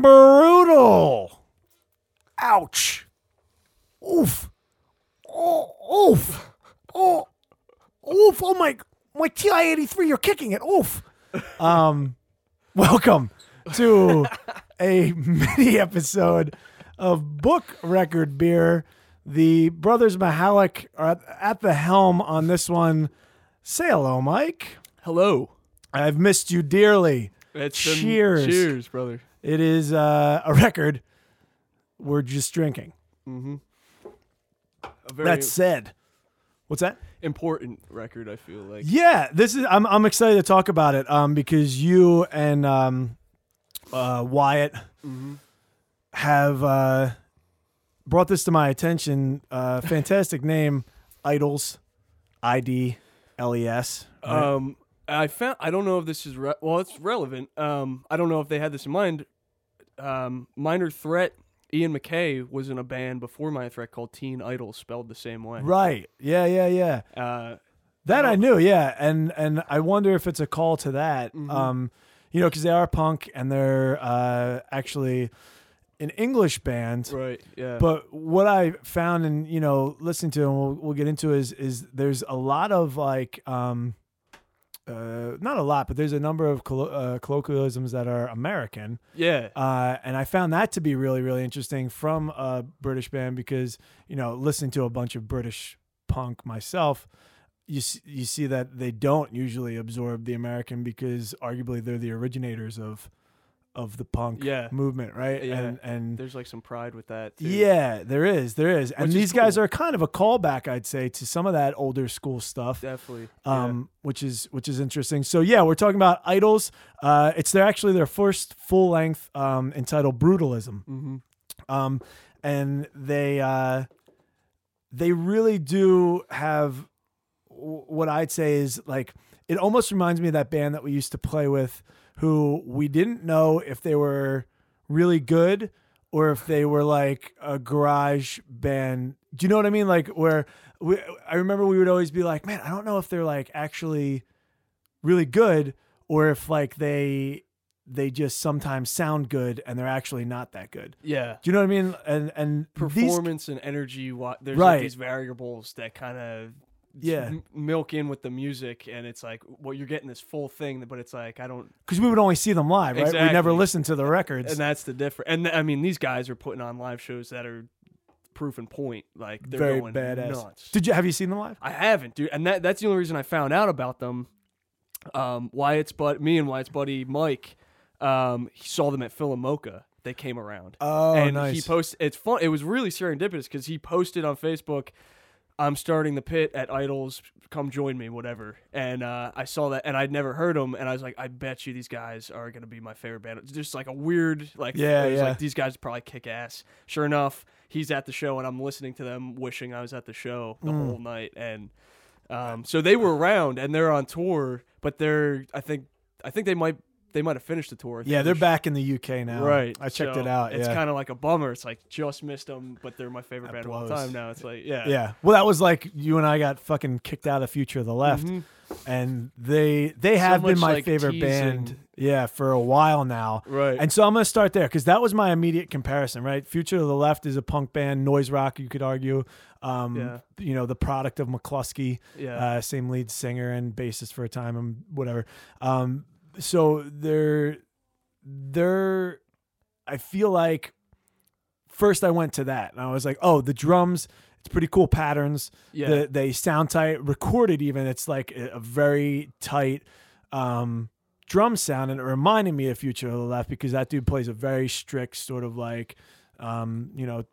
brutal. Ouch. Oof. Oh, oof. Oh, oof. Oh my, my TI eighty three. You're kicking it. Oof. Um, welcome to a mini episode of Book Record Beer. The brothers Mehalick are at, at the helm on this one. Say hello, Mike. Hello. I've missed you dearly. It's Cheers. cheers, brother. It is uh, a record. We're just drinking. Very That said, what's that? important record. I feel like. Yeah, this is. I'm I'm excited to talk about it. Um, because you and um, uh, Wyatt have uh, brought this to my attention. Uh, fantastic name, Idles, I D L E S. Um, I found. I don't know if this is re- well. It's relevant. Um, I don't know if they had this in mind. Um, Minor Threat. Ian MacKaye was in a band before Minor Threat called Teen Idles, spelled the same way. Right. Yeah. Yeah. Yeah. Uh, That I knew, yeah, and and I wonder if it's a call to that, um, you know, because they are punk and they're uh, actually an English band. right. Yeah. But what I found, and you know, listening to, and we'll, we'll get into, is is there's a lot of like, um, uh, not a lot, but there's a number of collo- uh, colloquialisms that are American, yeah. uh, and I found that to be really, really interesting from a British band because you know, listening to a bunch of British punk myself, you you see that they don't usually absorb the American because arguably they're the originators of of the punk Yeah. movement, right? Yeah. And and There's like some pride with that. Too. yeah, there is, there is, and Which is these guys cool. are kind of a callback, I'd say, to some of that older school stuff Definitely. yeah. um, which is which is interesting. So yeah, we're talking about Idles. Uh, it's their actually their first full length um, entitled Brutalism, Mm-hmm. um, and they uh, they really do have what I'd say is like it almost reminds me of that band that we used to play with, who we didn't know if they were really good or if they were like a garage band. Do you know what I mean? Like where we, I remember we would always be like, man, I don't know if they're like actually really good or if like they they just sometimes sound good and they're actually not that good. Yeah. Do you know what I mean? And and these performance and energy. There's Right. like these variables that kind of Yeah. milk in with the music, and it's like, well, you're getting this full thing, but it's like I don't, because we would only see them live, right? We never Exactly. listened to the records. and that's the difference. And I mean, these guys are putting on live shows that are proof and point, like they're Very going badass. nuts. Did you have you seen them live? I haven't, dude, and that that's the only reason I found out about them. Um, Wyatt's but me and Wyatt's buddy Mike, um, he saw them at PhilaMOCA. They came around. Oh, and nice. he posted. It's fun. It was really serendipitous because he posted on Facebook, "I'm starting the pit at Idles. Come join me, whatever." And uh, I saw that, and I'd never heard them, and I was like, "I bet you these guys are gonna be my favorite band." It's just like a weird, like, Yeah, yeah. like these guys probably kick ass. Sure enough, he's at the show, and I'm listening to them, wishing I was at the show the Mm. whole night, and um, so they were around, and they're on tour, but they're, I think, I think they might. They might have finished the tour. Yeah, they're back in the UK now. Right. I checked so it out. It's yeah. kind of like a bummer. It's like just missed them, but they're my favorite That band of all time now. It's like, yeah. yeah. Well, that was like you and I got fucking kicked out of Future of the Left, Mhm. and they they So have been my like, favorite tease band. Yeah, for a while now. Right. And so I'm gonna start there because that was my immediate comparison, right? Future of the Left is a punk band, noise rock, you could argue. Um, Yeah. You know, the product of Mclusky, yeah. uh, same lead singer and bassist for a time and whatever. Um, so they're they're I feel like first I went to that and I was like, oh, the drums, it's pretty cool patterns. yeah. The, they sound tight, recorded even. It's like a, a very tight um, drum sound, and it reminded me of Future of the Left because that dude plays a very strict sort of like, um, you know,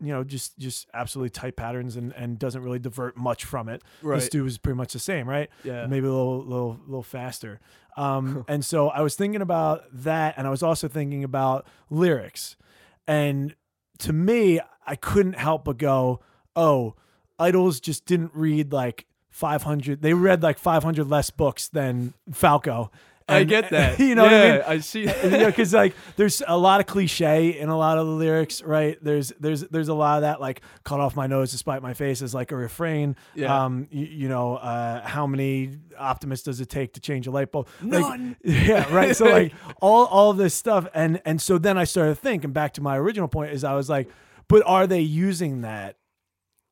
you know, just just absolutely tight patterns and and doesn't really divert much from it. This dude was pretty much the same, right? yeah. maybe a little little little faster. Um, and so I was thinking about that, and I was also thinking about lyrics. And to me, I couldn't help but go, "Oh, Idles just didn't read like 500. They read like 500 less books than Falco." I get that. you know what I Yeah, mean? I see. That. Because like there's a lot of cliche in a lot of the lyrics, right? There's there's there's a lot of that like cut off my nose despite my face is like a refrain. Yeah. Um, you, you know, uh, how many optimists does it take to change a light bulb? Like, None. yeah, right. So like all all of this stuff, and and so then I started thinking back to my original point is I was like, but are they using that?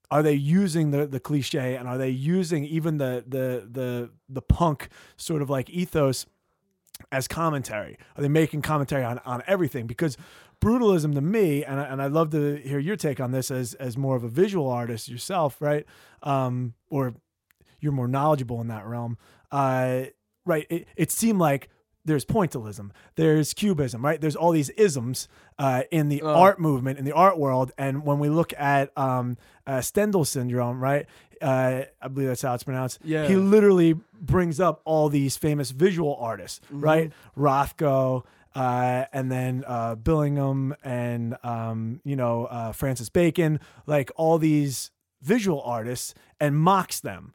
Are they using the the cliche and are they using even the the the the punk sort of like ethos as commentary? Are they making commentary on on everything? Because brutalism to me, and I, and I'd love to hear your take on this as as more of a visual artist yourself, right? Um, or you're more knowledgeable in that realm. Uh, right? It, it seemed like there's pointillism, there's cubism, right? There's all these isms uh, in the Oh. art movement, in the art world, and when we look at um, uh, Stendhal syndrome, right? Uh, I believe that's how it's pronounced. Yeah. He literally brings up all these famous visual artists, Mm-hmm. right? Rothko, uh, and then uh, Billingham, and um, you know uh, Francis Bacon, like all these visual artists, and mocks them,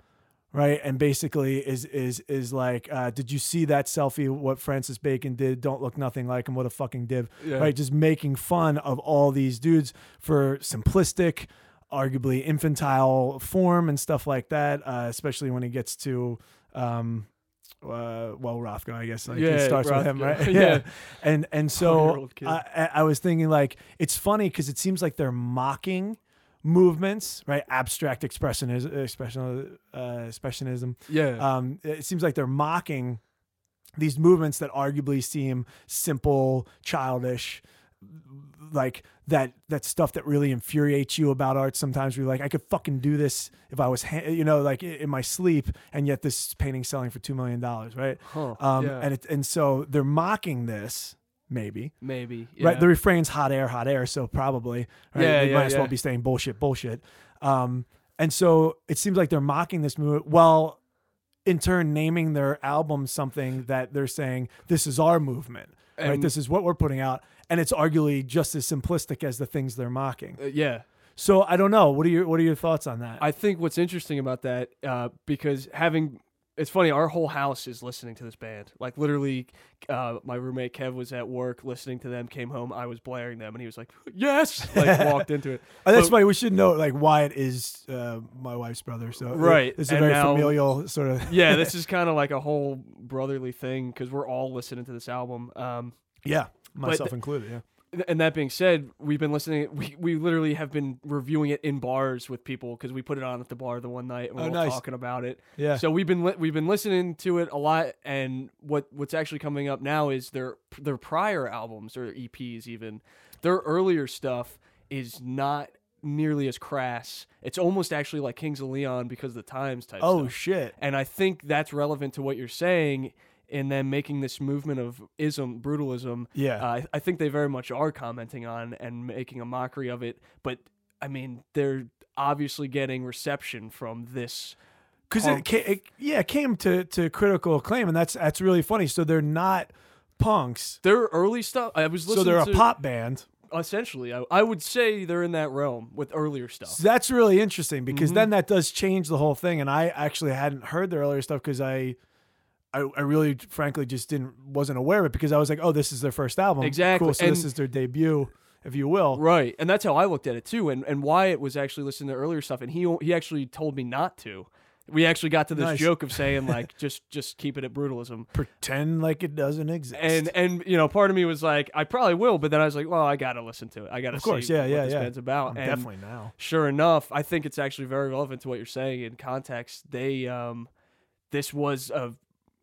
right? And basically is is is like, uh, did you see that selfie? What Francis Bacon did? Don't look nothing like him. What a fucking div, Yeah. right? Just making fun of all these dudes for simplistic. Arguably infantile form and stuff like that, uh, especially when he gets to um, uh, well, Rothko, I guess. Like Yeah, it starts with him, right? Yeah. And and so I, I I was thinking like it's funny because it seems like they're mocking movements, right? Abstract expressionism, expression, uh, expressionism. yeah. Um, it seems like they're mocking these movements that arguably seem simple, childish, like that that stuff that really infuriates you about art. Sometimes we're like, I could fucking do this if I was, ha- you know, like in my sleep, and yet this painting's selling for two million dollars, right? huh. Um, yeah. and it, and so they're mocking this, maybe. Maybe. Right, yeah. the refrain's hot air, hot air, so probably right? Yeah, they yeah, might as well be saying bullshit, bullshit. Um, and so it seems like they're mocking this movement while in turn naming their album something that they're saying this is our movement, right? This is what we're putting out, and it's arguably just as simplistic as the things they're mocking. Uh, yeah. So I don't know. What are your What are your thoughts on that? I think what's interesting about that, uh, because having it's funny, our whole house is listening to this band. Like literally, uh, my roommate Kev was at work listening to them. Came home, I was blaring them, and he was like, "Yes!" Like walked into it. Oh, that's but- funny. We should note like Wyatt is uh, my wife's brother, so Right, It's a and very now- familial sort of. Yeah, this is kind of like a whole brotherly thing because we're all listening to this album. Um, Yeah, myself th- included. Yeah. And that being said, we've been listening. We, we literally have been reviewing it in bars with people because we put it on at the bar the one night and we Oh, we're nice. talking about it. Yeah. So we've been li- we've been listening to it a lot, and what what's actually coming up now is their their prior albums or EPs even their earlier stuff is not nearly as crass. It's almost actually like Kings of Leon because of the times type. oh stuff. shit. and I think that's relevant to what you're saying. In them making this movement of ism, brutalism, Yeah. uh, I, I think they very much are commenting on and making a mockery of it. But I mean, they're obviously getting reception from this. because it, it yeah it came to to critical acclaim and that's that's really funny so they're not punks Their early stuff, I was so they're a pop band Essentially, I, I would say they're in that realm with earlier stuff. so that's really interesting because Mhm. then that does change the whole thing and i actually hadn't heard their earlier stuff because I, I i really frankly just didn't wasn't aware of it because i was like oh this is their first album Exactly, cool so this is their debut if you will Right, and that's how I looked at it too. And and Wyatt was actually listening to earlier stuff, and he he actually told me not to. We actually got to this Nice. joke of saying like just just keep it at brutalism. pretend like it doesn't exist And and you know, part of me was like, I probably will, but then I was like, well, I gotta listen to it. I gotta Of course, see yeah, what yeah, yeah. band's about. And definitely now sure enough, I think it's actually very relevant to what you're saying in context. They um, this was a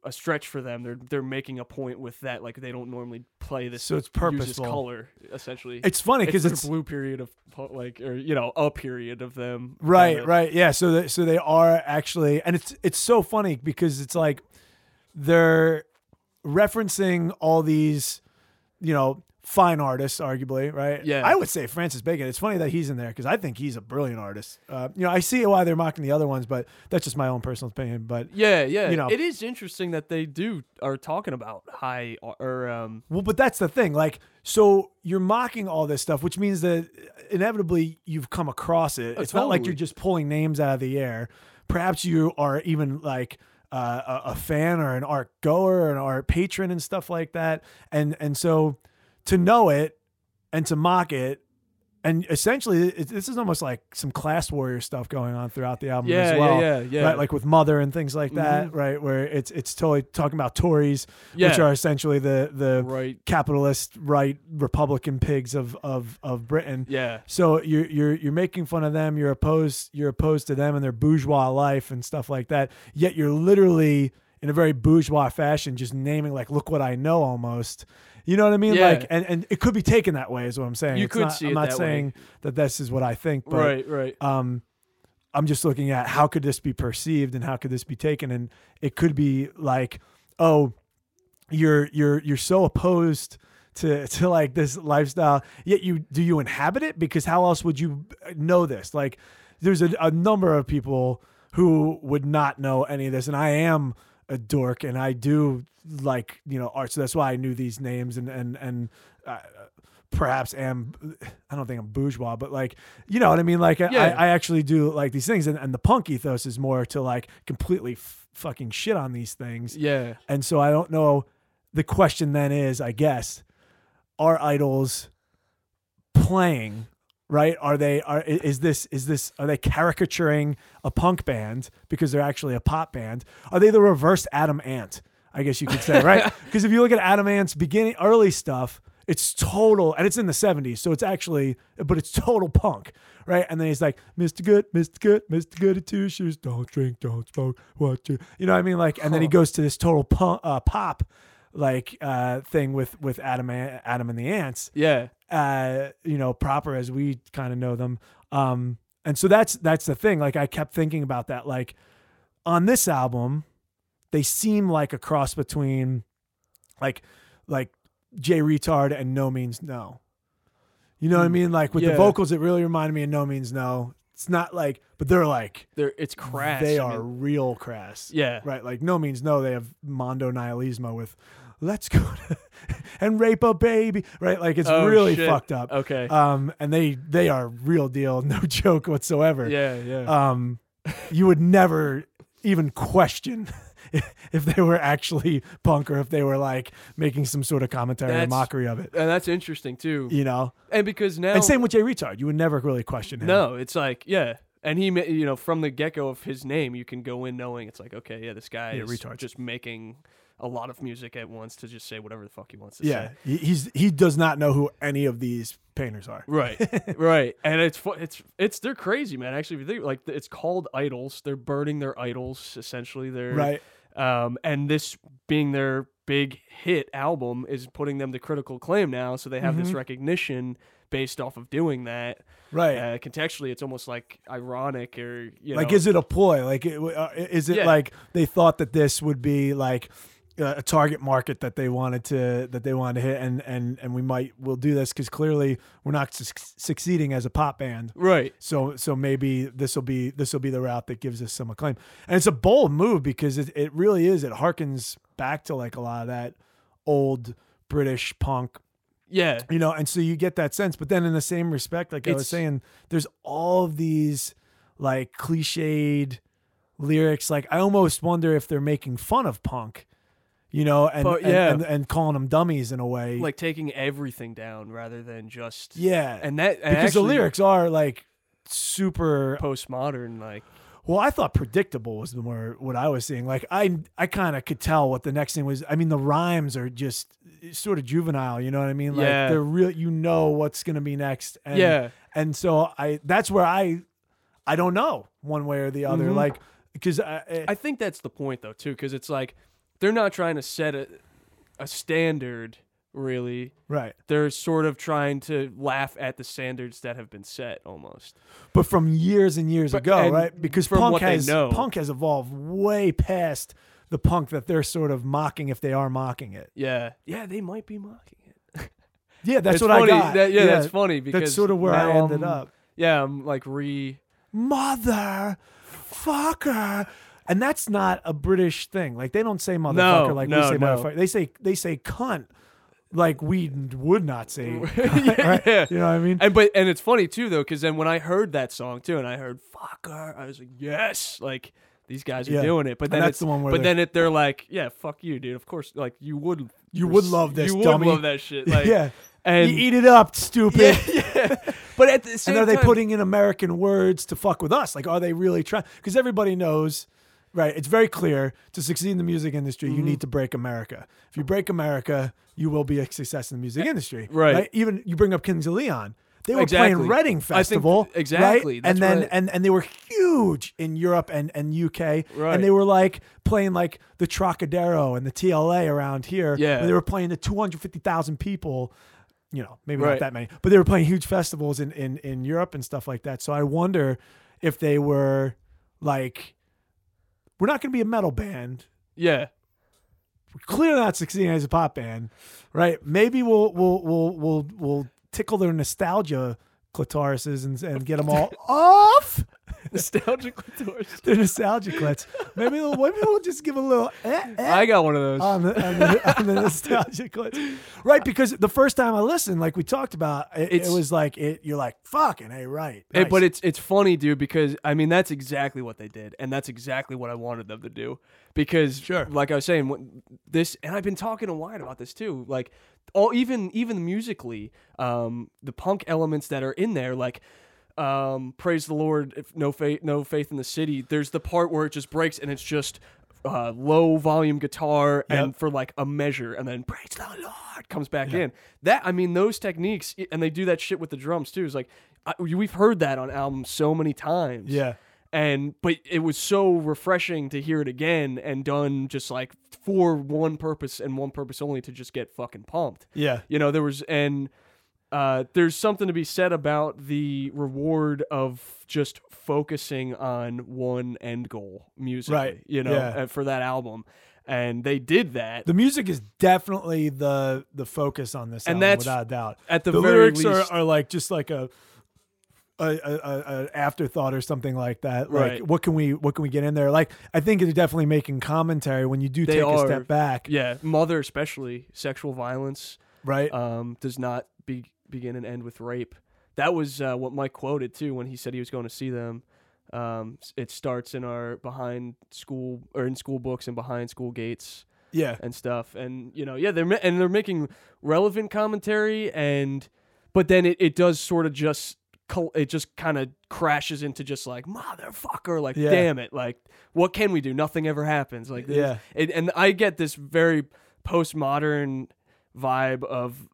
a stretch for them. They're they're making a point with that. Like they don't normally play this. so it's purposeful color essentially. it's funny because it's a blue period of like or you know a period of them Right, kinda- right, yeah. So, the, so they are actually, and it's it's so funny because it's like they're referencing all these, you know, fine artists, arguably, right? Yeah. I would say Francis Bacon. It's funny that he's in there because I think he's a brilliant artist. Uh, you know, I see why they're mocking the other ones, but that's just my own personal opinion. But yeah yeah You know. it is interesting that they do are talking about high or um Well, but that's the thing. Like, so you're mocking all this stuff, which means that inevitably you've come across it. Oh, it's not like you're just pulling names out of the air. Perhaps you are even like uh, a, a fan or an art goer or an art patron and stuff like that. And and so to know it and to mock it. And essentially it, this is almost like some class warrior stuff going on throughout the album Yeah, as well yeah, yeah. right? Like with mother and things like that Mhm. right? Where it's it's totally talking about tories yeah, which are essentially the the right. capitalist right republican pigs of of of britain. Yeah, so you're you're you're making fun of them. You're opposed you're opposed to them and their bourgeois life and stuff like that. Yet you're literally in a very bourgeois fashion just naming like look what i know almost you know what i mean Yeah. like and and it could be taken that way is what i'm saying You It's could not, see i'm it not that way. saying that this is what i think but right, right. um i'm just looking at how could this be perceived and how could this be taken and it could be like oh you're you're you're so opposed to to like this lifestyle yet you do you inhabit it because how else would you know this like there's a, a number of people who would not know any of this and i am a dork and i do like you know art so that's why i knew these names and and and uh, perhaps am i don't think i'm bourgeois but like you know what i mean like I, I actually do like these things and, and the punk ethos is more to like completely f- fucking shit on these things Yeah, and so I don't know. The question then is, I guess, are idles playing? Right? Are they? Are is this? Is this? Are they caricaturing a punk band because they're actually a pop band? Are they the reverse Adam Ant? I guess you could say, right? Because if you look at Adam Ant's beginning, early stuff, it's total, and it's in the '70s, so it's actually, but it's total punk, right? And then he's like, "Mr. Good, Mr. Good, Mr. Good at two shoes, don't drink, don't smoke, what you," you know what I mean? Like, and then he goes to this total punk, uh, pop, like uh, thing with with Adam, Adam and the Ants, yeah, uh, you know, proper as we kind of know them. Um, and so that's that's the thing. Like I kept thinking about that. Like on this album, they seem like a cross between like like Jay Reatard and No Means No. You know what I Hmm. mean? Like with the vocals, it really reminded me of No Means No. It's not like, but they're like they're it's crass. they I are mean, real crass. yeah, Right, like no means no. They have Mondo Nihilismo with "Let's go to, and rape a baby." Right, like it's Oh, really shit. fucked up. Okay. Um, and they they are real deal, no joke whatsoever. yeah, yeah. Um, you would never even question if they were actually punk or if they were like making some sort of commentary or mockery of it. and that's interesting too. You know, And because now and same with Jay Reatard, you would never really question him. No, it's like yeah, and he you know from the get go of his name, you can go in knowing it's like okay, yeah, this guy Yeah, is just making a lot of music at once to just say whatever the fuck he wants to Yeah, say. Yeah, he's he does not know who any of these painters are. Right, right, and it's it's it's they're crazy, man. Actually, if you think like it's called idols, they're burning their idols essentially. They're Right. um, and this being their big hit album is putting them to critical acclaim now, so they have this Mhm. recognition based off of doing that. Right. Uh, contextually, it's almost like ironic, or you know. like is it a ploy like it, uh, is it Yeah. like they thought that this would be like a target market that they wanted to that they wanted to hit. And and and we might we'll do this because clearly we're not su- succeeding as a pop band. Right? so so maybe this will be this will be the route that gives us some acclaim. And it's a bold move because it, it really is. It harkens back to like a lot of that old british punk. Yeah, you know and so you get that sense. But then in the same respect like i was saying there's all of these like cliched lyrics. Like i almost wonder if they're making fun of punk you know and But, and, yeah. and, and calling them dummies in a way. Like taking everything down rather than just yeah. And that and because the lyrics are like super postmodern, like well i thought predictable was the more what i was seeing. Like i i kind of could tell what the next thing was. I mean the rhymes are just sort of juvenile you know what i mean? Like Yeah. they're real you know what's gonna be next. And yeah, and so I that's where I I don't know one way or the other. Mhm. like because I, I think that's the point though too, because it's like they're not trying to set a a standard really. right They're sort of trying to laugh at the standards that have been set almost. but from years and years But- ago and right because from punk has know. punk has evolved way past the punk that they're sort of mocking if they are mocking it Yeah, yeah, they might be mocking it. yeah that's what funny. I got That- yeah, that's funny because that's sort of where I um, ended I'm- up Yeah, I'm like re. mother fucker and that's not a British thing like they don't say motherfucker like no, we say no. motherfucker they say they say cunt like we would not say yeah, right? yeah. you know what I mean And but and it's funny too though, because then when I heard that song too, and I heard "fucker," uh, I was like, yes, like these guys are Yeah. doing it. But And then that's it's the one where but they're- then it, they're like, yeah, fuck you, dude. Of course, like you would You would love this, You would dummy. love that shit. Like, yeah, and you eat it up, stupid. yeah, yeah. But at the same and are they putting in American words to fuck with us? Like, are they really trying? Because everybody knows, right? It's very clear to succeed in the music industry, Mm-hmm. you need to break America. If you break America, you will be a success in the music industry, Eh, right. Even you bring up Kings of Leon. They were Exactly. playing Reading I think- Festival, exactly, right? and then right. and and they were huge in Europe and and UK, Right. and they were like playing like the Trocadero and the TLA around here. Yeah. they were playing to two hundred fifty thousand people you know, maybe not that many, but they were playing huge festivals in, in, in Europe and stuff like that. So I wonder if they were like, we're not going to be a metal band. yeah, We're clearly not succeeding as a pop band, right? Maybe we'll we'll we'll we'll we'll tickle their nostalgia clitorises and, and get them all off nostalgic doors. their nostalgia clits. Maybe maybe we'll just give a little eh, eh, I got one of those. on the, on the, on the nostalgia clips. Right, because the first time I listened, like we talked about, it, it was like it. You're like, fucking, hey, right. Nice. but it's it's funny, dude, because I mean that's exactly what they did, and that's exactly what I wanted them to do. Because, Sure. like I was saying, this, and I've been talking to Wyatt about this too. Like, all even even musically, um, the punk elements that are in there, like. Um, praise the Lord. If no faith, no faith in the city. There's the part where it just breaks and it's just uh, low volume guitar and for like a measure, and then praise the Lord comes back in. That I mean, those techniques, and they do that shit with the drums too. Is like I, we've heard that on albums so many times. yeah, And but it was so refreshing to hear it again and done just like for one purpose and one purpose only to just get fucking pumped. yeah, You know, there was and uh, there's something to be said about the reward of just focusing on one end goal musically. Right. You know, Yeah. for that album, and they did that. the music is definitely the the focus on this, And album, that's- without a doubt. at the, The, lyrics least, are, are like just like a. A, a, a, afterthought or something like that. Like, Right. what can we what can we get in there? Like, I think it's definitely making commentary when you do They take a step back, yeah, mother especially sexual violence right? um, does not be, begin and end with rape. That was uh, what Mike quoted too when he said he was going to see them. Um, it starts in our behind school or in school books and behind school gates yeah, and stuff. And you know, yeah, they're ma- and they're making relevant commentary and, but then it, it does sort of just it just kind of crashes into just like motherfucker, like Yeah. damn it, like what can we do? Nothing ever happens. Like this- Yeah. and I get this very postmodern vibe of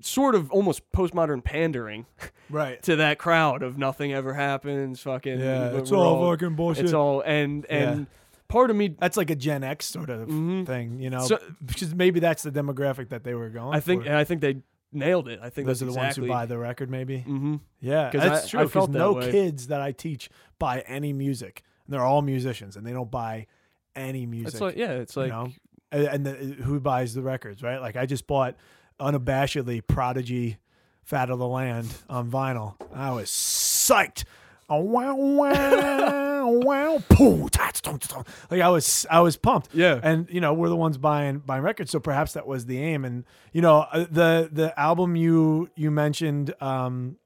sort of almost postmodern pandering right. to that crowd of nothing ever happens. Fucking Yeah, it's all all- fucking bullshit. It's all and Yeah. and part of me That's like a Gen X sort of Mhm. thing, you know, So- because maybe that's the demographic that they were going. I think for. and I think they nailed it. I think those that's are the exactly. ones who buy the record, maybe. hmm Yeah, that's I- true. I felt no way. kids that I teach buy any music, and they're all musicians, and they don't buy any music. It's like yeah, it's like you know, and, and the, who buys the records, right? Like I just bought unabashedly Prodigy, "Fat of the Land" on vinyl. I was psyched. Oh, wow, wow, wow, poo, tats, tum, tum. like I was, I was pumped. yeah. and you know we're the ones buying buying records so perhaps that was the aim and you know uh, the the album you you mentioned um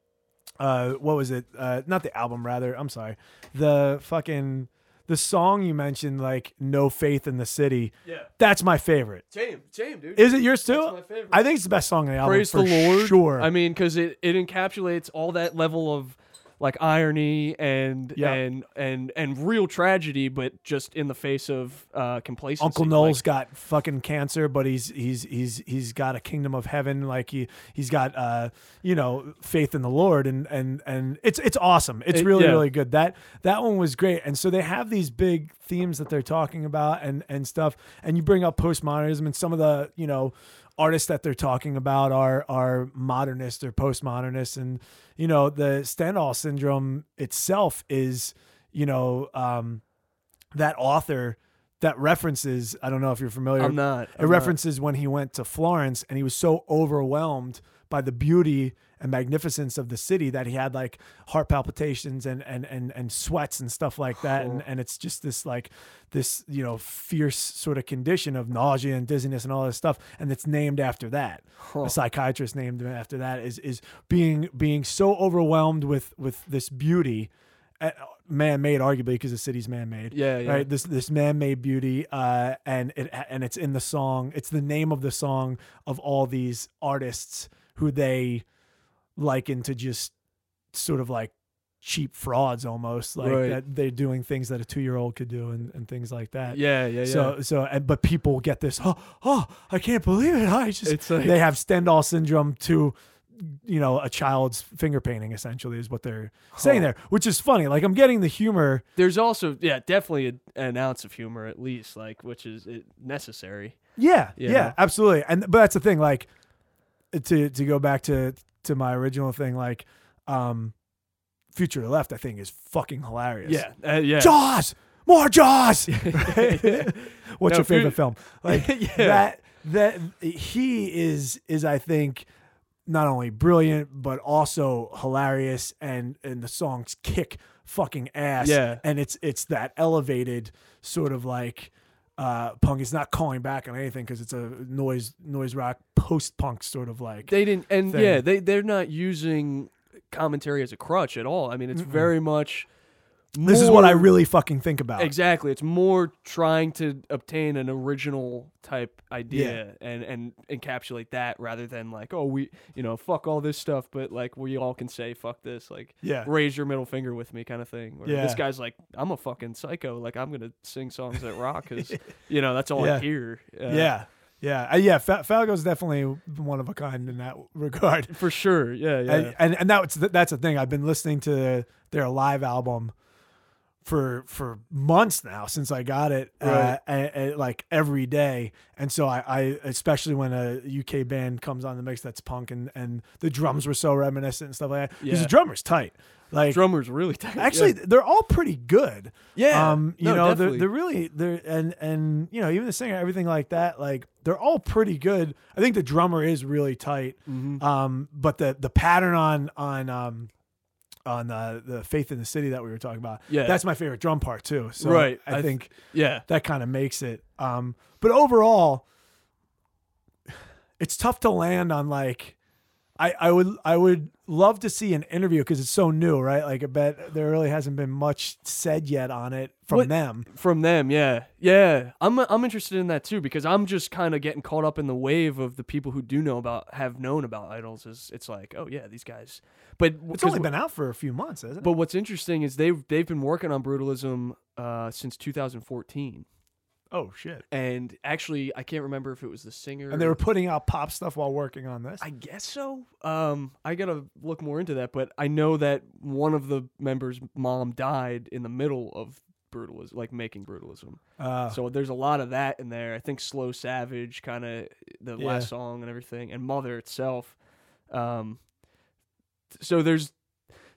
uh what was it uh not the album rather i'm sorry the fucking the song you mentioned like no faith in the city yeah. that's my favorite Same, same, dude. is it yours too That's my favorite. i think it's the best song on the album Praise for the Lord. sure I mean, because it, it encapsulates all that level of like irony and Yeah. and and and real tragedy, but just in the face of uh, complacency. Uncle Like, Noel's got fucking cancer, but he's he's he's he's got a kingdom of heaven. Like he he's got uh you know faith in the Lord, and and and it's it's awesome. It's It- really yeah. really good. That that one was great. And so they have these big themes that they're talking about and and stuff. And you bring up postmodernism, and some of the you know artists that they're talking about are are modernists or postmodernists, and you know the Stendhal syndrome itself is you know um that author that references i don't know if you're familiar I'm not. it I'm not. references when he went to florence and he was so overwhelmed by the beauty and magnificence of the city that he had like heart palpitations and and and, and sweats and stuff like that and, and it's just this like this you know fierce sort of condition of nausea and dizziness and all this stuff and it's named after that Huh. a psychiatrist named him after that is is being being so overwhelmed with with this beauty uh, man-made, arguably because the city's man-made. Yeah, yeah. Right. This this man-made beauty, uh, and it and it's in the song. It's the name of the song of all these artists who they liken to just sort of like cheap frauds almost like Right. that they're doing things that a two-year-old could do and, and things like that Yeah, yeah, yeah. so so and, but people get this oh oh I can't believe it I just It's like- they have Stendhal syndrome to you know a child's finger painting essentially is what they're saying there which is funny like I'm getting the humor There's also yeah, definitely a, an ounce of humor at least, like which is necessary. yeah yeah know? absolutely and but that's the thing like to to go back to to my original thing like um Future Left I think is fucking hilarious Yeah, uh, yeah. Jaws more Jaws What's No, your favorite film like yeah. that that he is is I think not only brilliant but also hilarious and and the songs kick fucking ass Yeah. and it's it's that elevated sort of like uh punk is not calling back on anything because it's a noise noise rock post punk sort of like They didn't, and thing. yeah, they they're not using commentary as a crutch at all. I mean, it's very much. This is what I really fucking think about Exactly. It's more trying to obtain an original type idea and, and encapsulate that rather than like, oh, we, you know, fuck all this stuff, but like we all can say fuck this, like yeah raise your middle finger with me kind of thing. Where Yeah. This guy's like, I'm a fucking psycho. Like I'm going to sing songs that rock because, you know, that's all Yeah. I hear. Uh, yeah yeah uh, yeah Fa- Falco's definitely one of a kind in that regard For sure. Yeah. Yeah. and, and and that's the, that's the thing. I've been listening to their live album for for months now since I got it, uh, Right. and, like every day. And so I, I, especially when a UK band comes on the mix that's punk and and the drums were so reminiscent and stuff like that. Because Yeah. the drummer's tight. Like Drummer's really tight. actually, they're all pretty good. yeah. Um, you No, know, they're, they're really they're and and you know even the singer, everything like that. Like they're all pretty good. I think the drummer is really tight. Mm-hmm. Um, but the the pattern on on um on uh, the Faith in the City that we were talking about, Yeah. that's my favorite drum part too. So Right. I, I th- think yeah. that kind of makes it. Um, but overall, it's tough to land on like. I, I would I would love to see an interview because it's so new, right? Like I bet there really hasn't been much said yet on it from What- them. From them, yeah, yeah. I'm I'm interested in that too because I'm just kind of getting caught up in the wave of the people who do know about have known about idles. Is it's like, oh yeah, these guys. But It's only been out for a few months, hasn't it? But what's interesting is they've they've been working on brutalism uh, since 2014, oh shit! and actually I can't remember if it was the singer. And they were putting out pop stuff while working on this. I guess so. Um, I gotta look more into that, but I know that one of the members' mom died in the middle of brutalism, like making brutalism. Uh, So there's a lot of that in there. I think Slow Savage, kind of the Yeah. last song and everything, and Mother itself. Um, so there's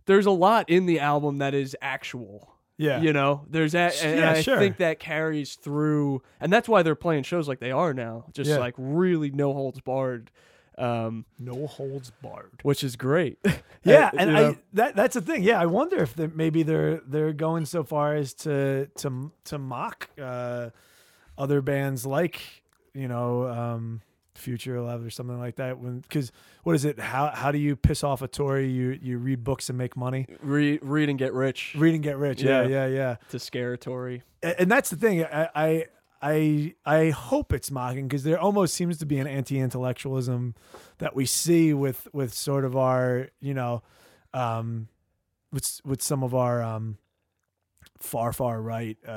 there's a lot in the album that is actual. Yeah, You know, there's that, and Yeah, I sure. think that carries through, and that's why they're playing shows like they are now, just Yeah. like really no holds barred, um, no holds barred. which is great. Yeah, and you I that that's the thing. Yeah, I wonder if they're, maybe they're they're going so far as to to to mock uh, other bands like you know um, Future Love or something like that. When because what is it? How how do you piss off a Tory? You you read books and make money. read, read and get rich Read and get rich. Yeah, Yeah. yeah, yeah. to scare Tory. A- and that's the thing. I I I, I hope it's mocking because there almost seems to be an anti-intellectualism that we see with with sort of our you know um, with with some of our um, far far right uh,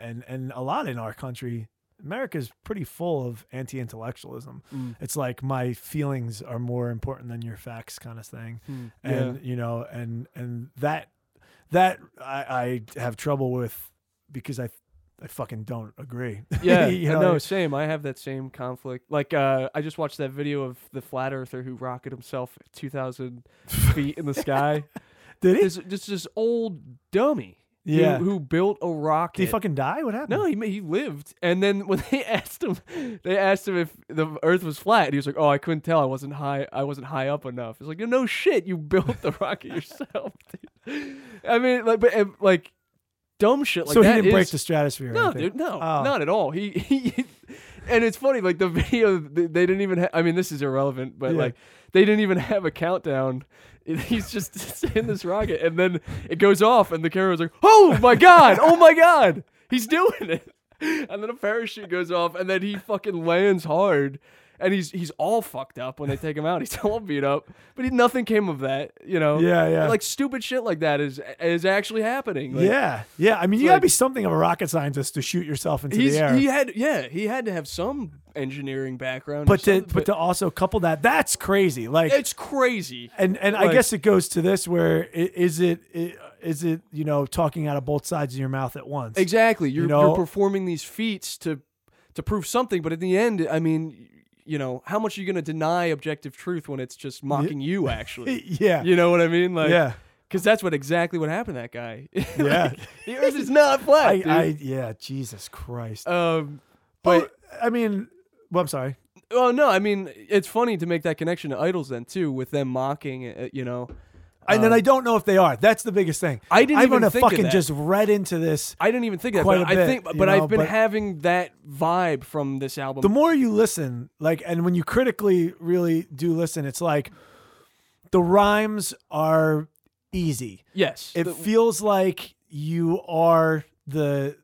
and and a lot in our country. America's pretty full of anti-intellectualism. Mm. It's like my feelings are more important than your facts, kind of thing Hmm. and you know and and that that I, I have trouble with because I I fucking don't agree. Yeah, You know, know, same. I have that same conflict. Like, uh, I just watched that video of the flat earther who rocketed himself 2,000 feet in the sky. Did he? This just this old dummy. Who- Yeah. Who, built a rocket. Did he fucking die? What happened? no, he he lived. And then when they asked him, they asked him if the Earth was flat. And he was like, "Oh, I couldn't tell. I wasn't high. I wasn't high up enough." It's like, no shit. You built the rocket yourself. dude." I mean, like, but like, dumb shit like so he that didn't break the stratosphere. no, dude, no, Oh. not at all. He, he and it's funny, like the video, they they didn't even. Ha- I mean, this is irrelevant, but Yeah. like they didn't even have a countdown. He's just in this rocket, and then it goes off, and the camera's like, "Oh my god! Oh my god! He's doing it!" And then a parachute goes off, and then he fucking lands hard, and he's he's all fucked up when they take him out. He's all beat up, but he, nothing came of that, you know. Yeah, yeah. Like stupid shit like that is is actually happening. Like, yeah, yeah. I mean, you gotta like- be something of a rocket scientist to shoot yourself into the air. he had yeah he had to have some engineering background, but to something, but to also couple that, that's crazy. Like, it's crazy. and and I guess it goes to this where is it i- is it you know talking out of both sides of your mouth at once? Exactly. You're, know- you're performing these feats to to prove something, but at the end, I mean, you know, how much are you going to deny objective truth when it's just mocking you? Actually, yeah, you know what I mean? Like, yeah, because that's what exactly what happened to that guy. Yeah. Like, the Earth is not flat. I, dude. I yeah, Jesus Christ. um, but but I mean, well, I'm sorry. well, no, I mean, it's funny to make that connection to idles then too, with them mocking. uh, You know, And then Um, I don't know if they are. That's the biggest thing. I didn't I'm even gonna think of fucking that. just read into this. I didn't even think of that, Quite but a bit, I think, but know, I've been but- having that vibe from this album. The more you listen, like, and when you critically really do listen, it's like the rhymes are easy. yes, It the- feels like you are the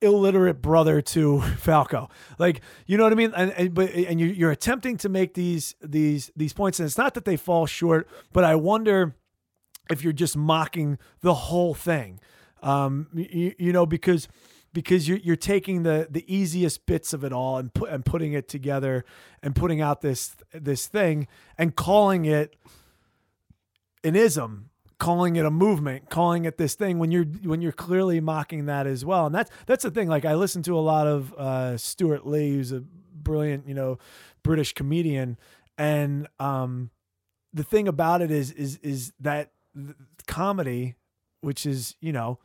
illiterate brother to Falco. Like, you know what I mean? And, and but and you, you're attempting to make these these these points, and it's not that they fall short, but I wonder if you're just mocking the whole thing. Um, you, you know, because because you're you're taking the the easiest bits of it all and put and putting it together and putting out this this thing and calling it an ism calling it a movement calling it this thing when you're when you're clearly mocking that as well. And that's that's the thing like i listen to a lot of uh stewart lee who's a brilliant you know british comedian. And um the thing about it is is is that th- comedy which is you know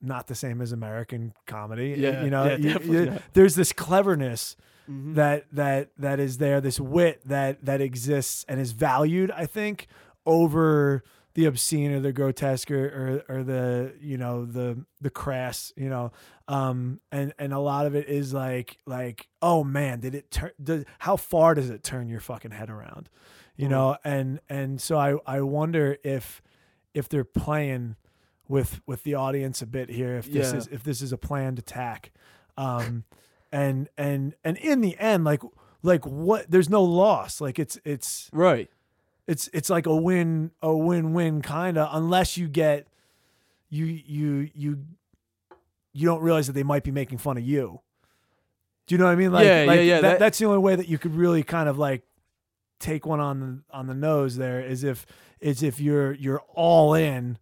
not the same as american comedy Yeah, you know yeah, you- you- there's this cleverness Mhm. that that that is there this wit that that exists and is valued i think over the obscene or the grotesque or, or, or the you know the the crass you know um and and a lot of it is like like oh man did it turn does, how far does it turn your fucking head around you know and and so i i wonder if if they're playing with with the audience a bit here if this Yeah. is if this is a planned attack um and and and in the end like like what there's no loss like it's it's right. It's it's like a win a win-win kind of unless you get you you you you don't realize that they might be making fun of you do you know what i mean like, Yeah, yeah, like yeah, that, that- that's the only way that you could really kind of like take one on the on the nose there is if is if you're you're all in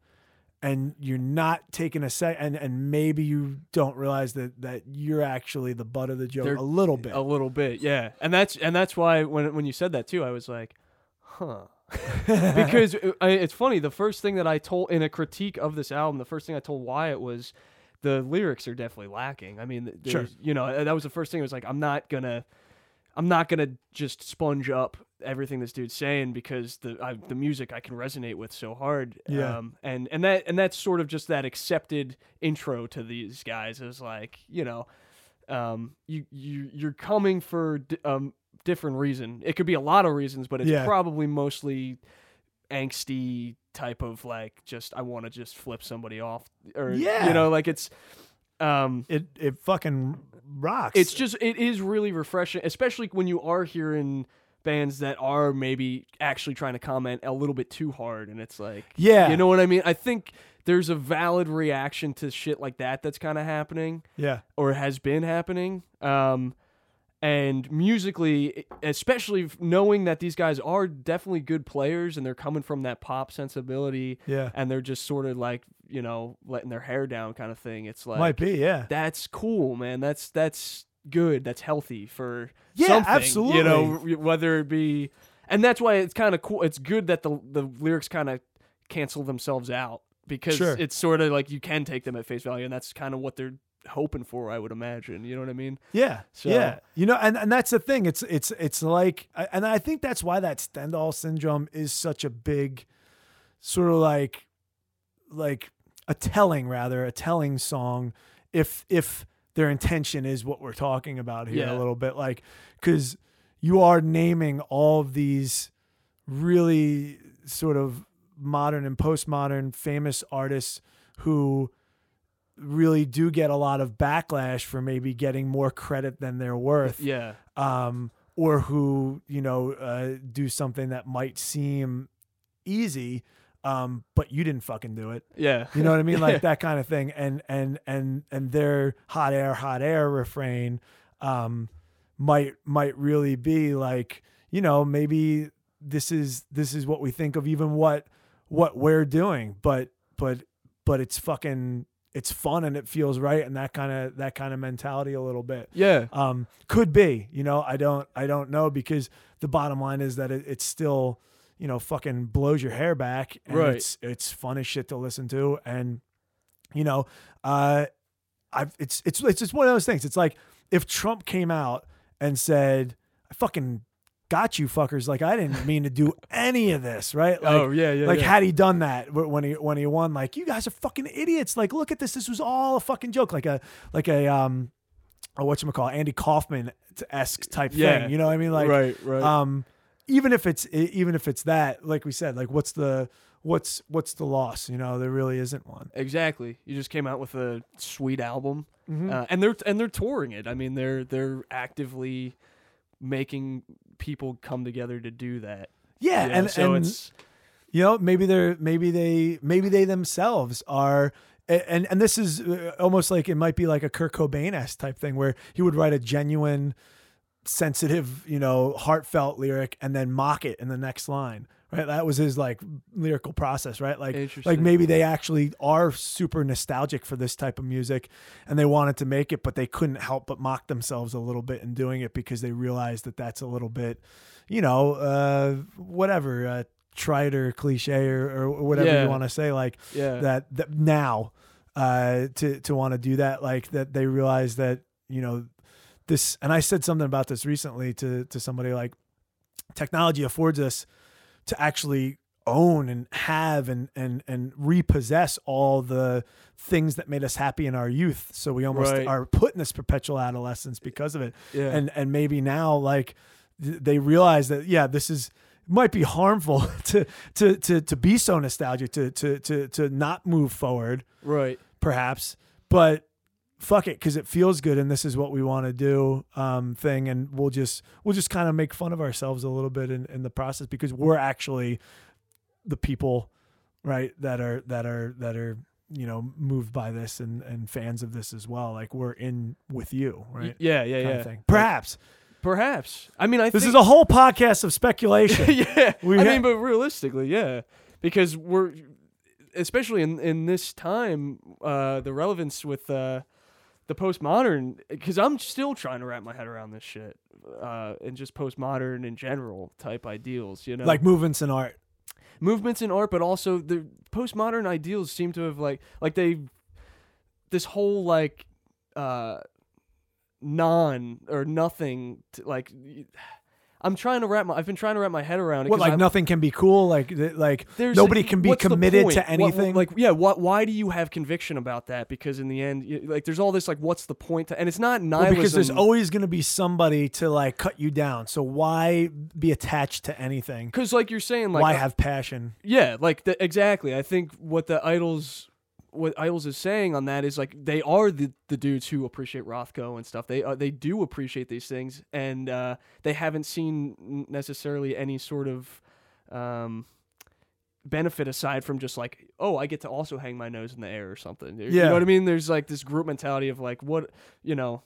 and you're not taking a sec and and maybe you don't realize that that you're actually the butt of the joke They're- a little bit A little bit, yeah. And that's and that's why when when you said that too, I was like, huh. because uh, I, it's funny. The first thing that I told in a critique of this album, the first thing I told Wyatt was the lyrics are definitely lacking. I mean, Sure. you know, that was the first thing. It was like I'm not gonna, I'm not gonna just sponge up everything this dude's saying because the I, the music I can resonate with so hard. Yeah. Um, and and that and that's sort of just that accepted intro to these guys is like you know, um, you you you're coming for um different reason. It could be a lot of reasons, but it's Yeah. probably mostly angsty type of like just I want to just flip somebody off or Yeah. you know like it's um it it fucking rocks it's just it is really refreshing especially when you are hearing bands that are maybe actually trying to comment a little bit too hard and it's like yeah you know what I mean I think there's a valid reaction to shit like that that's kind of happening yeah or has been happening. Um, and musically, especially knowing that these guys are definitely good players and they're coming from that pop sensibility yeah and they're just sort of like, you know, letting their hair down kind of thing. It's like, might be yeah that's cool, man. That's, that's good. That's healthy for Yeah, something, absolutely. You know, whether it be, and that's why it's kind of cool. It's good that the, the lyrics kind of cancel themselves out because Sure. it's sort of like you can take them at face value and that's kind of what they're hoping for i would imagine you know what i mean Yeah, So- yeah. You know, and, and that's the thing. It's it's it's like, and I think that's why that Stendhal syndrome is such a big, sort of like, like a telling rather a telling song. If if their intention is what we're talking about here Yeah. a little bit like cuz you are naming all of these really sort of modern and postmodern famous artists who really do get a lot of backlash for maybe getting more credit than they're worth Yeah. um, or who you know uh, do something that might seem easy, um, but you didn't fucking do it. Yeah. You know what I mean, like that kind of thing. And and and and their hot air, hot air refrain um, might might really be like you know maybe this is this is what we think of even what what we're doing, but but but it's fucking it's fun and it feels right and that kind of that kind of mentality a little bit Yeah. um, could be you know i don't i don't know because the bottom line is that it, it's still you know fucking blows your hair back and Right. it's it's fun as shit to listen to and you know uh i've it's it's it's just one of those things it's like if trump came out and said i fucking got you fuckers like i didn't mean to do any of this right like oh yeah. Yeah. like yeah. had he done that when he when he won like you guys are fucking idiots like look at this this was all a fucking joke like a like a um a what you call Andy Kaufman esque type Yeah. thing you know what I mean like right. Right. um even if it's even if it's that like we said like what's the what's what's the loss you know there really isn't one exactly. You just came out with a sweet album, Mm-hmm. uh, and they're and they're touring it. I mean, they're they're actively making people come together to do that. yeah you know? and so and it's you know maybe they're maybe they maybe they themselves are and and this is uh, almost like it might be like a Kurt Cobain esque type thing where he would write a genuine, sensitive, you know, heartfelt lyric and then mock it in the next line. Right, that was his like lyrical process. Right, like like maybe they actually are super nostalgic for this type of music, and they wanted to make it, but they couldn't help but mock themselves a little bit in doing it because they realized that that's a little bit, you know, uh, whatever, uh, trite or cliche or, or whatever Yeah. you want to say. Like yeah. that, that now uh, to to want to do that, like that they realize that you know this. And I said something about this recently to to somebody like technology affords us to actually own and have and and and repossess all the things that made us happy in our youth so we almost Right. are put in this perpetual adolescence because of it yeah. and and maybe now like they realize that yeah this is might be harmful to to to to be so nostalgic to to to to not move forward right. perhaps but fuck it because it feels good and this is what we want to do um thing and we'll just we'll just kind of make fun of ourselves a little bit in, in the process because we're actually the people right that are that are that are you know moved by this and and fans of this as well like we're in with you right Yeah. Yeah. kind Yeah. perhaps Perhaps. I mean, I this is a whole podcast of speculation yeah. We I ha- mean, but realistically, yeah, because we're especially in in this time, uh, the relevance with uh, the postmodern. Because I'm still trying to wrap my head around this shit, uh, and just postmodern in general type ideals. You know, like movements in art movements in art, but also the postmodern ideals seem to have like like they this whole like uh non or nothing t- like I'm trying to wrap my I've been trying to wrap my head around it what like I'm- nothing can be cool? Like th- like there's nobody can be committed to What- anything? like yeah what why do you have conviction about that? Because in the end like there's all this like what's the point to, and it's not Well, nihilism because there's always going to be somebody to like cut you down. So why be attached to anything? Because like you're saying like why uh, have passion? Yeah, like the, exactly. I think what the idles, what idles is saying on that is like they are the, the dudes who appreciate Rothko and stuff. They uh, they do appreciate these things, and uh, they haven't seen necessarily any sort of um, benefit aside from just like, oh, I get to also hang my nose in the air or something. You Yeah. know what I mean? There's like this group mentality of like, what you know.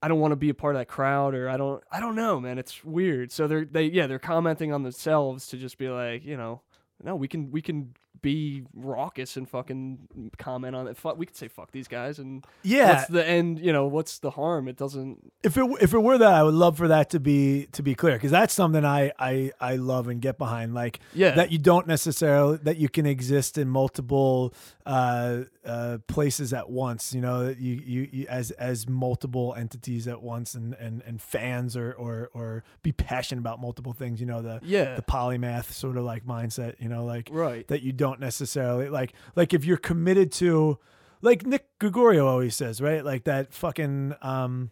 I don't want to be a part of that crowd, or I don't, I don't know, man. It's weird. So they're, they, yeah, they're commenting on themselves to just be like, you know, no, we can we can be raucous and fucking comment on it. Fuck, we could say fuck these guys and yeah what's the end? You know, what's the harm? It doesn't. if it if it were that i would love for that to be to be clear because that's something i i i love and get behind like Yeah, that you don't necessarily that you can exist in multiple uh, uh, places at once. You know, that you, you you as as multiple entities at once, and and and fans or or or be passionate about multiple things. You know, the yeah, the polymath sort of like mindset. You know, like right. that you don't necessarily like like if you're committed to like Nick Gregorio always says, right? Like that fucking um,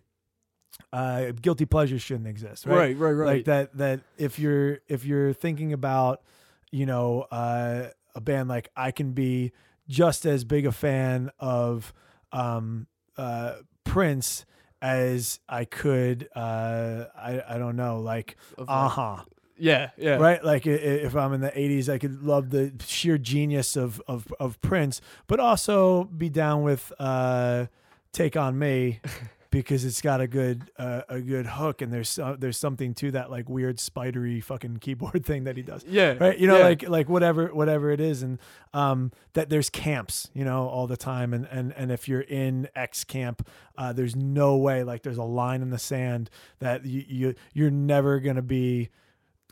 uh, guilty pleasure shouldn't exist, right? Right, right, right. Like that. That if you're if you're thinking about, you know, uh, a band like I can be just as big a fan of um, uh, Prince as I could. Uh, I I don't know, like uh like- huh Yeah, yeah. right? Like if I'm in the '80s, I could love the sheer genius of of, of Prince, but also be down with uh, "Take on Me" because it's got a good uh, a good hook, and there's uh, there's something to that like weird spidery fucking keyboard thing that he does. Yeah. Right, you know, yeah. like like whatever whatever it is, and um, that there's camps, you know, all the time, and and and if you're in X camp, uh, there's no way, like there's a line in the sand that you, you you're never gonna be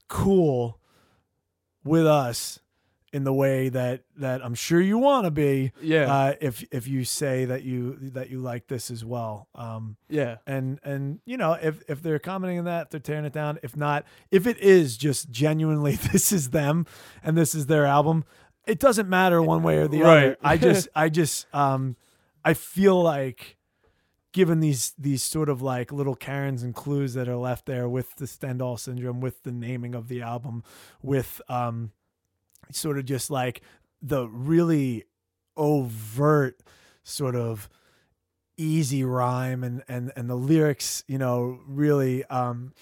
cool with us in the way that that I'm sure you want to be Yeah. uh, if if you say that you that you like this as well. Um, yeah. and and you know if if they're commenting on that, they're tearing it down. If not, if it is just genuinely this is them and this is their album, it doesn't matter one way or the other. Right. I just I just um I feel like given these these sort of like little Karens and clues that are left there with the Stendhal syndrome, with the naming of the album, with um sort of just like the really overt sort of easy rhyme and and and the lyrics you know really um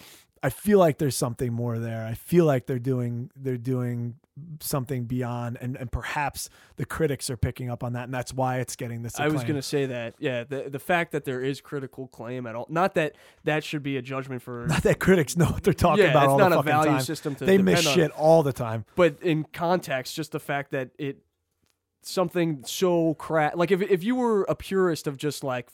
i feel like there's something more there. I feel like they're doing they're doing something beyond and and perhaps the critics are picking up on that and that's why it's getting this I was gonna say that. Yeah, the the fact that there is critical claim at all, not that that should be a judgment for. not that critics know what they're talking yeah, about it's all not the a value time system to they miss on. shit all the time But in context, just the fact that it something so crap Like if if you were a purist of just like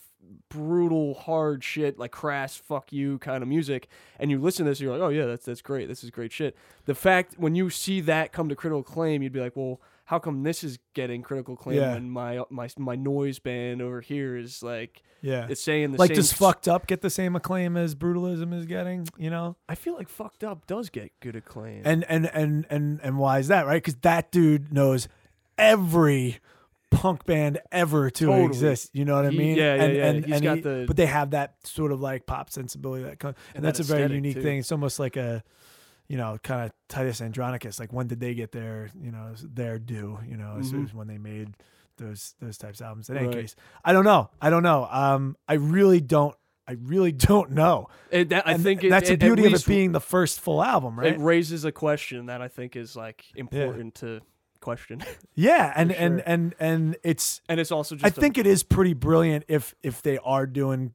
brutal hard shit like crass fuck you kind of music and you listen to this you're like oh yeah that's that's great. This is great shit. The fact when you see that come to critical acclaim you'd be like well how come this is getting critical acclaim Yeah. when my my my noise band over here is like yeah. it's saying the same. like same does fucked up get the same acclaim as brutalism is getting you know? I feel like fucked up does get good acclaim. And and and and and why is that right? Because that dude knows every punk band ever to Totally. exist you know what i He- mean yeah, yeah, and, yeah. and, He's and got he- the- but they have that sort of like pop sensibility that comes and, And that's that a very unique too. thing it's almost like a you know kind of titus andronicus like when did they get their you know their due you know as Mhm. as when they made those those types of albums in any Right. case i don't know i don't know um i really don't i really don't know It- that, I think it, that's the it- at beauty of it being the first full album right it raises a question that I think is like important to question, Yeah, and For and and and it's. and it's also just I a- think it is pretty brilliant if if they are doing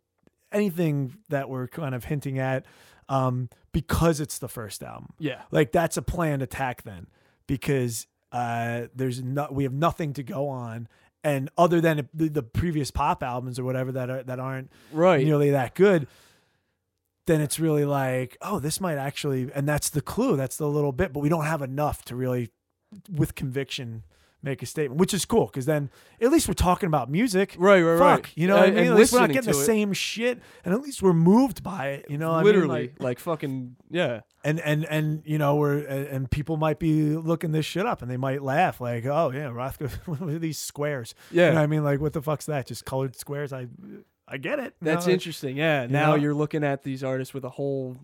anything that we're kind of hinting at, um, because it's the first album. yeah, Like that's a planned attack then, because uh, there's no we have nothing to go on, and other than the, the previous pop albums or whatever that are that aren't right. nearly that good. Then it's really like, oh, this might actually, and that's the clue. That's the little bit, but we don't have enough to really, with conviction, make a statement, which is cool because then at least we're talking about music. Right, right, Fuck, right. you know what I mean? At least we're not getting the it. same shit, and at least we're moved by it. You know, what I mean? literally, Like- like, fucking yeah, and and and you know we're and people might be looking this shit up and they might laugh like, oh yeah, Rothko, what are these squares? yeah. You know what I mean? Like, what the fuck's that? Just colored squares? I I get it. That's know? interesting. Yeah, you now know? you're looking at these artists with a whole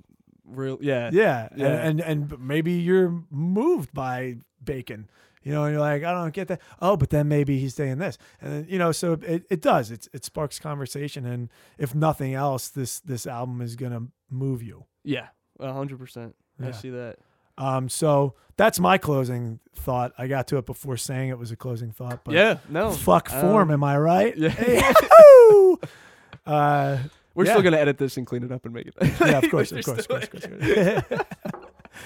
real yeah. Yeah, Yeah. And, and and maybe you're moved by bacon, you know, and you're like, I don't get that. Oh, but then maybe he's saying this, and then, you know, so it, it does. It's it sparks conversation, and if nothing else, this this album is gonna move you. Yeah, a hundred percent. I Yeah. see that. Um, so that's my closing thought. I got to it before saying it was a closing thought, but yeah, no, fuck form, um, am I right? yeah. Uh, we're yeah. still gonna edit this and clean it up and make it. yeah, of course, of course, of course, of course.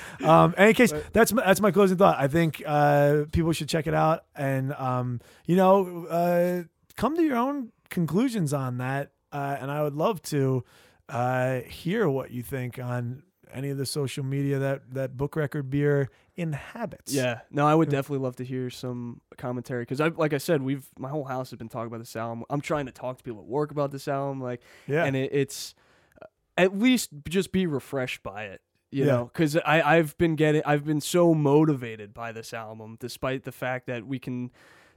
um, any case, that's my, that's my closing thought. I think uh, people should check it out, and um, you know, uh, come to your own conclusions on that. Uh, and I would love to uh, hear what you think on any of the social media that that Book Record Beer inhabits. Yeah, no, I would definitely love to hear some commentary because I, like I said, we've my whole house has been talking about this album. I'm trying to talk to people at work about this album, like, yeah, and it, it's uh, at least just be refreshed by it, you Yeah. know, because I I've been getting I've been so motivated by this album, despite the fact that we can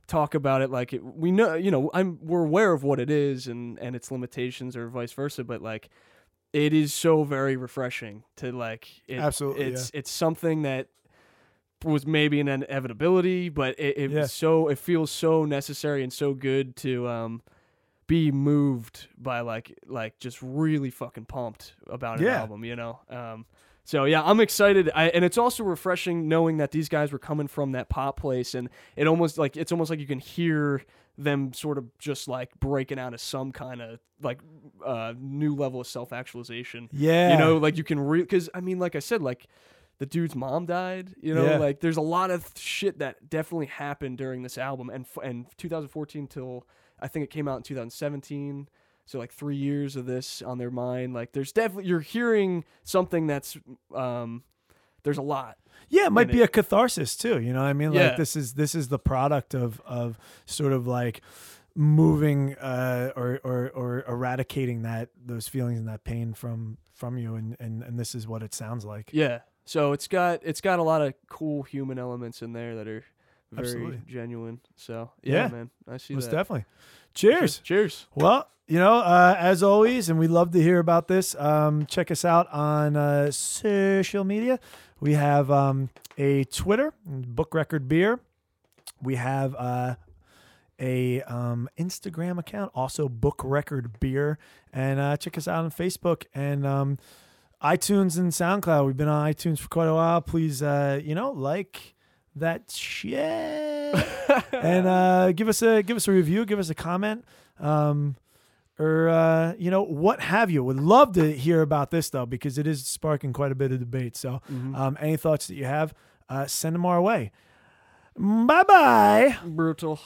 talk about it like it, we know, you know, I'm we're aware of what it is and and its limitations or vice versa, but like it is so very refreshing to like it, Absolutely, it's it's something that was maybe an inevitability, but it, it Yeah. was so it feels so necessary and so good to um be moved by like like just really fucking pumped about an Yeah. album, you know. Um so yeah, I'm excited. I, and it's also refreshing knowing that these guys were coming from that pop place and it almost like it's almost like you can hear them sort of just like breaking out of some kind of like uh new level of self-actualization. Yeah. You know, like you can re cuz I mean like I said like the dude's mom died, you know, Yeah. like there's a lot of shit that definitely happened during this album and f- and 2014 till I think it came out in 2017. So like 3 years of this on their mind. Like there's definitely you're hearing something that's um there's a lot. Yeah, it might be it. a catharsis too. You know what I mean? Yeah. Like this is this is the product of of sort of like moving uh or or or eradicating that those feelings and that pain from from you and and and this is what it sounds like. Yeah. So it's got it's got a lot of cool human elements in there that are very Absolutely. genuine. So yeah, Yeah. man, I see Most that. definitely. Cheers. Cheers. Well, you know, uh, as always, and we love to hear about this. Um, check us out on uh, social media. We have um, a Twitter, Book Record Beer. We have uh, a um, Instagram account, also Book Record Beer, and uh, check us out on Facebook and um, iTunes and SoundCloud. We've been on iTunes for quite a while. Please, uh, you know, like that shit and uh, give us a give us a review, give us a comment, um, or uh, you know what have you. Would love to hear about this though because it is sparking quite a bit of debate. So, um, any thoughts that you have, uh, send them our way. Bye bye. Brutal.